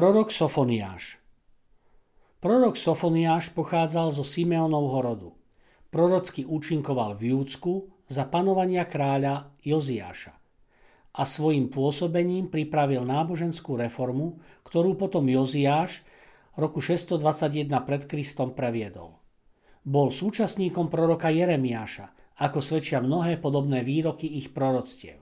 Prorok Sofoniáš Prorok Sofoniáš pochádzal zo Simeonovho rodu. Prorocky účinkoval v Júdsku za panovania kráľa Joziáša a svojim pôsobením pripravil náboženskú reformu, ktorú potom Joziáš roku 621 pred Kristom previedol. Bol súčasníkom proroka Jeremiáša, ako svedčia mnohé podobné výroky ich proroctiev.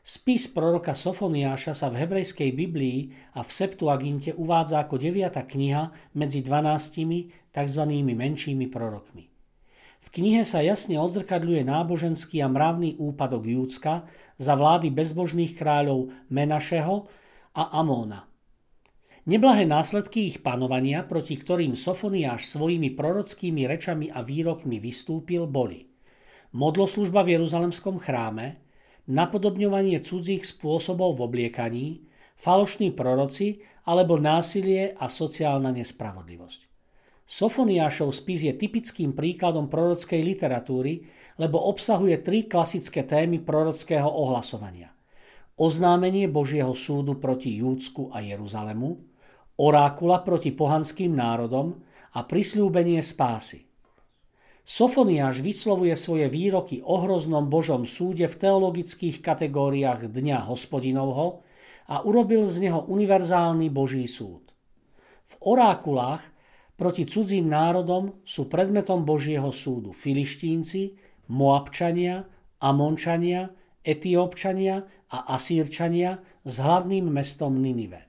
Spis proroka Sofoniáša sa v hebrejskej Biblii a v Septuaginte uvádza ako deviata kniha medzi dvanáctimi tzv. menšími prorokmi. V knihe sa jasne odzrkadľuje náboženský a mravný úpadok Júcka za vlády bezbožných kráľov Menašeho a Amóna. Neblahé následky ich panovania, proti ktorým Sofoniáš svojimi prorockými rečami a výrokmi vystúpil, boli modloslužba v Jeruzalemskom chráme, napodobňovanie cudzích spôsobov v obliekaní, falošní proroci alebo násilie a sociálna nespravodlivosť. Sofoniášov spis je typickým príkladom prorockej literatúry, lebo obsahuje tri klasické témy prorockého ohlasovania. Oznámenie Božieho súdu proti Júdsku a Jeruzalemu, orákula proti pohanským národom a prisľúbenie spásy. Sofoniáš vyslovuje svoje výroky o hroznom Božom súde v teologických kategóriách Dňa hospodinovho a urobil z neho univerzálny Boží súd. V orákulách proti cudzím národom sú predmetom Božieho súdu filištínci, Moabčania, Amončania, Etiópčania a Asírčania s hlavným mestom Ninive.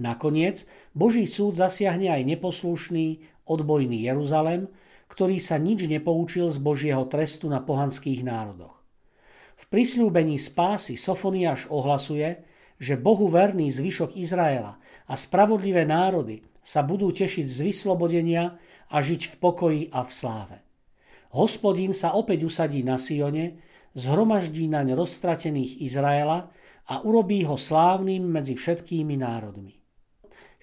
Nakoniec Boží súd zasiahne aj neposlušný, odbojný Jeruzalem, ktorý sa nič nepoučil z Božieho trestu na pohanských národoch. V prisľúbení spásy Sofoniáš ohlasuje, že Bohu verný zvyšok Izraela a spravodlivé národy sa budú tešiť z vyslobodenia a žiť v pokoji a v sláve. Hospodín sa opäť usadí na Sione, zhromaždí naň roztratených Izraela a urobí ho slávnym medzi všetkými národmi.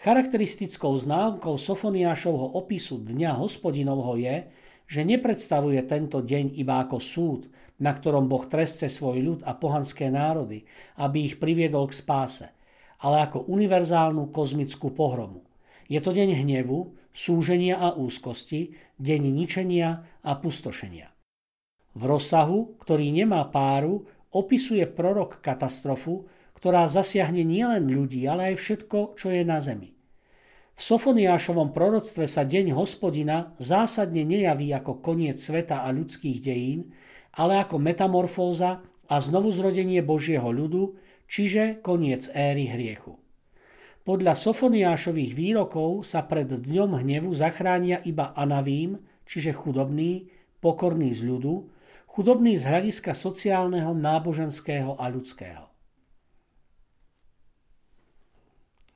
Charakteristickou známkou Sofoniášovho opisu Dňa hospodinovho je, že nepredstavuje tento deň iba ako súd, na ktorom Boh trestce svoj ľud a pohanské národy, aby ich priviedol k spáse, ale ako univerzálnu kozmickú pohromu. Je to deň hnevu, súženia a úzkosti, deň ničenia a pustošenia. V rozsahu, ktorý nemá páru, opisuje prorok katastrofu, ktorá zasiahne nielen ľudí, ale aj všetko, čo je na zemi. V Sofoniášovom proroctve sa deň hospodina zásadne nejaví ako koniec sveta a ľudských dejín, ale ako metamorfóza a znovuzrodenie Božieho ľudu, čiže koniec éry hriechu. Podľa Sofoniášových výrokov sa pred dňom hnevu zachránia iba anavím, čiže chudobný, pokorný z ľudu, chudobný z hľadiska sociálneho, náboženského a ľudského.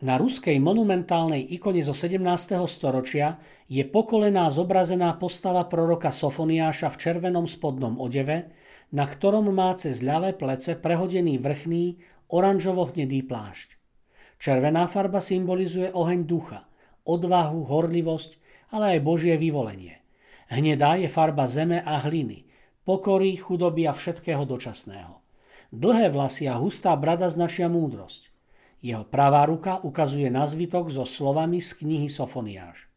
Na ruskej monumentálnej ikone zo 17. storočia je pokolená zobrazená postava proroka Sofoniáša v červenom spodnom odeve, na ktorom má cez ľavé plece prehodený vrchný oranžovo-hnedý plášť. Červená farba symbolizuje oheň ducha, odvahu, horlivosť, ale aj Božie vyvolenie. Hnedá je farba zeme a hliny, pokory, chudoby a všetkého dočasného. Dlhé vlasy a hustá brada značia múdrosť. Jeho pravá ruka ukazuje na zvytok so slovami z knihy Sofoniáš.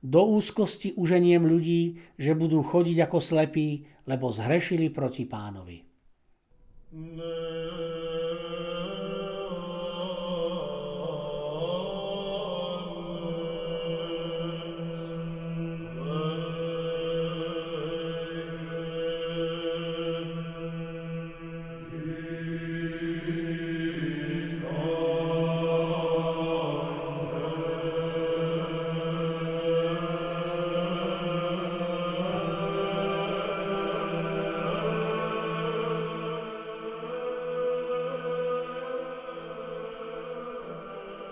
Do úzkosti uženiem ľudí, že budú chodiť ako slepí, lebo zhrešili proti pánovi. Ne.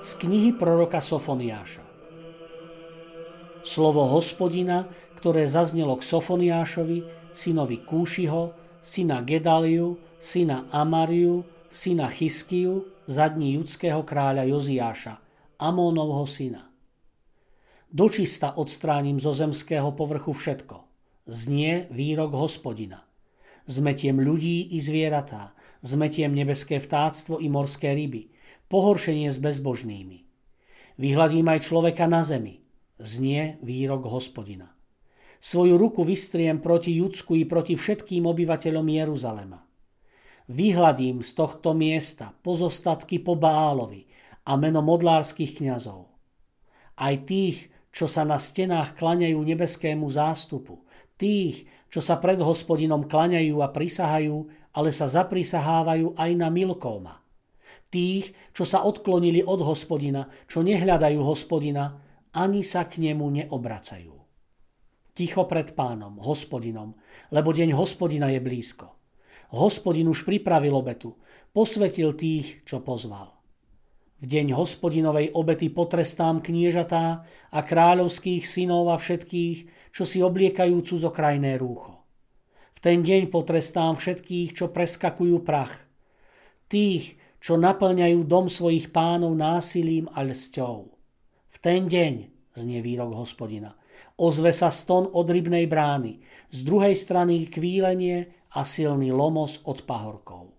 Z knihy proroka Sofoniáša. Slovo hospodina, ktoré zaznelo k Sofoniášovi, synovi Kúšiho, syna Gedaliu, syna Amariu, syna Chyskiu, zadní judského kráľa Joziáša, Amónovho syna. Dočista odstránim zo zemského povrchu všetko. Znie výrok hospodina. Zmetiem ľudí i zvieratá, zmetiem nebeské vtáctvo i morské ryby, pohoršenie s bezbožnými. Vyhľadím aj človeka na zemi, znie výrok hospodina. Svoju ruku vystriem proti Judsku i proti všetkým obyvateľom Jeruzalema. Vyhľadím z tohto miesta pozostatky po Bálovi a meno modlárskych kňazov. Aj tých, čo sa na stenách klaňajú nebeskému zástupu, tých, čo sa pred hospodinom klaňajú a prisahajú, ale sa zaprisahávajú aj na Milkóma tých, čo sa odklonili od hospodina, čo nehľadajú hospodina, ani sa k nemu neobracajú. Ticho pred pánom, hospodinom, lebo deň hospodina je blízko. Hospodin už pripravil obetu, posvetil tých, čo pozval. V deň hospodinovej obety potrestám kniežatá a kráľovských synov a všetkých, čo si obliekajú cudzokrajné rúcho. V ten deň potrestám všetkých, čo preskakujú prach. Tých, čo naplňajú dom svojich pánov násilím a lsťou. V ten deň, znie výrok hospodina, ozve sa ston od rybnej brány, z druhej strany kvílenie a silný lomos od pahorkov.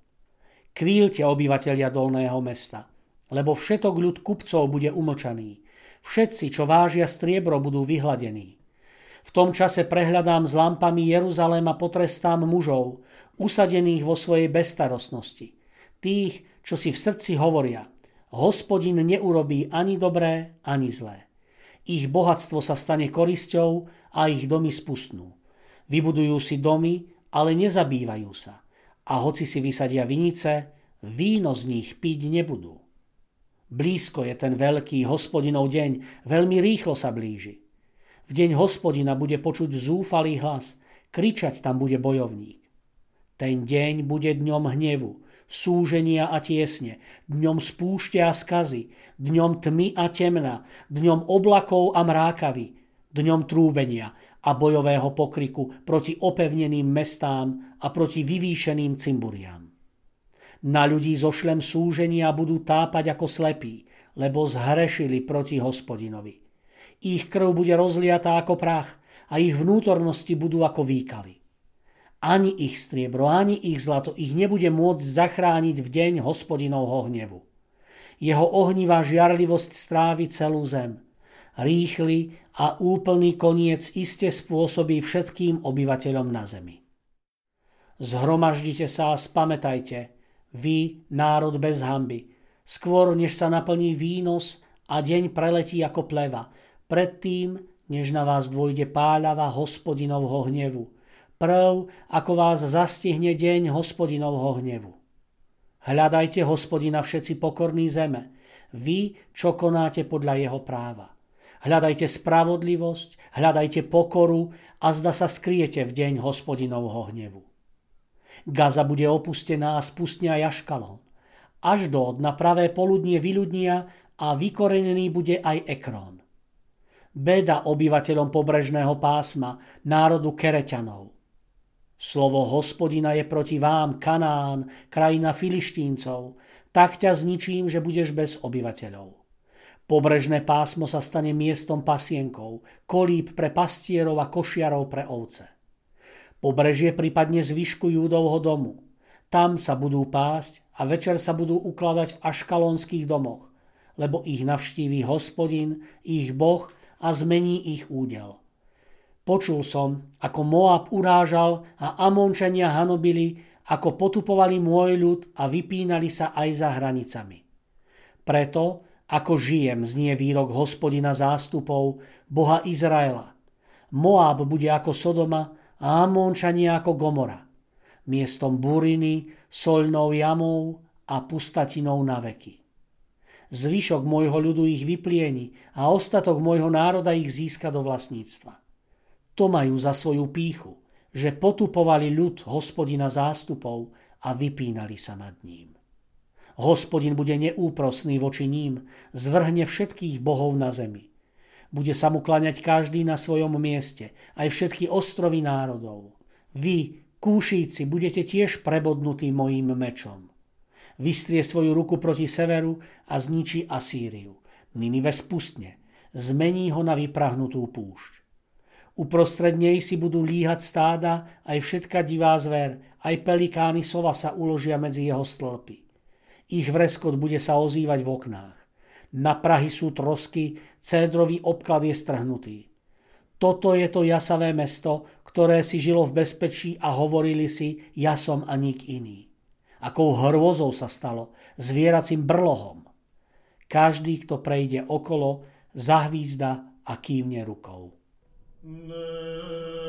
Kvílte obyvatelia dolného mesta, lebo všetok ľud kupcov bude umlčaný. Všetci, čo vážia striebro, budú vyhladení. V tom čase prehľadám s lampami Jeruzalém a potrestám mužov, usadených vo svojej bestarostnosti. Tých, čo si v srdci hovoria, hospodin neurobí ani dobré, ani zlé. Ich bohatstvo sa stane korisťou a ich domy spustnú. Vybudujú si domy, ale nezabývajú sa. A hoci si vysadia vinice, víno z nich piť nebudú. Blízko je ten veľký hospodinov deň, veľmi rýchlo sa blíži. V deň hospodina bude počuť zúfalý hlas, kričať tam bude bojovník. Ten deň bude dňom hnevu, súženia a tiesne, dňom spúšťa a skazy, dňom tmy a temna, dňom oblakov a mrákavy, dňom trúbenia a bojového pokriku proti opevneným mestám a proti vyvýšeným cimburiám. Na ľudí zošlem súženia budú tápať ako slepí, lebo zhrešili proti hospodinovi. Ich krv bude rozliatá ako prach a ich vnútornosti budú ako výkaly. Ani ich striebro, ani ich zlato ich nebude môcť zachrániť v deň hospodinovho hnevu. Jeho ohnivá žiarlivosť strávi celú zem. Rýchly a úplný koniec iste spôsobí všetkým obyvateľom na zemi. Zhromaždite sa a spamätajte, vy, národ bez hamby, skôr než sa naplní výnos a deň preletí ako pleva, predtým, než na vás dôjde páľava hospodinovho hnevu – prv, ako vás zastihne deň hospodinovho hnevu. Hľadajte hospodina všetci pokorní zeme, vy, čo konáte podľa jeho práva. Hľadajte spravodlivosť, hľadajte pokoru a zda sa skriete v deň hospodinovho hnevu. Gaza bude opustená a spustnia Jaškalón. Až do na pravé poludnie vyľudnia a vykorenený bude aj Ekrón. Beda obyvateľom pobrežného pásma, národu Kereťanov – Slovo hospodina je proti vám, Kanán, krajina filištíncov. Tak ťa zničím, že budeš bez obyvateľov. Pobrežné pásmo sa stane miestom pasienkov, kolíb pre pastierov a košiarov pre ovce. Pobrežie prípadne zvyšku Júdovho domu. Tam sa budú pásť a večer sa budú ukladať v aškalonských domoch, lebo ich navštíví hospodin, ich boh a zmení ich údel. Počul som, ako Moab urážal a Amončania hanobili, ako potupovali môj ľud a vypínali sa aj za hranicami. Preto, ako žijem, znie výrok hospodina zástupov, Boha Izraela. Moab bude ako Sodoma a Amončania ako Gomora. Miestom buriny, solnou jamou a pustatinou na veky. Zvyšok môjho ľudu ich vyplieni a ostatok môjho národa ich získa do vlastníctva. To majú za svoju píchu, že potupovali ľud hospodina zástupov a vypínali sa nad ním. Hospodin bude neúprosný voči ním, zvrhne všetkých bohov na zemi. Bude sa mu klaňať každý na svojom mieste, aj všetky ostrovy národov. Vy, kúšíci, budete tiež prebodnutí mojím mečom. Vystrie svoju ruku proti severu a zničí Asýriu. Ninive spustne, zmení ho na vyprahnutú púšť. Uprostred nej si budú líhať stáda, aj všetka divá zver, aj pelikány sova sa uložia medzi jeho stĺpy. Ich vreskot bude sa ozývať v oknách. Na Prahy sú trosky, cédrový obklad je strhnutý. Toto je to jasavé mesto, ktoré si žilo v bezpečí a hovorili si, ja som a nik iný. Akou hrôzou sa stalo, zvieracím brlohom. Každý, kto prejde okolo, zahvízda a kývne rukou. Ne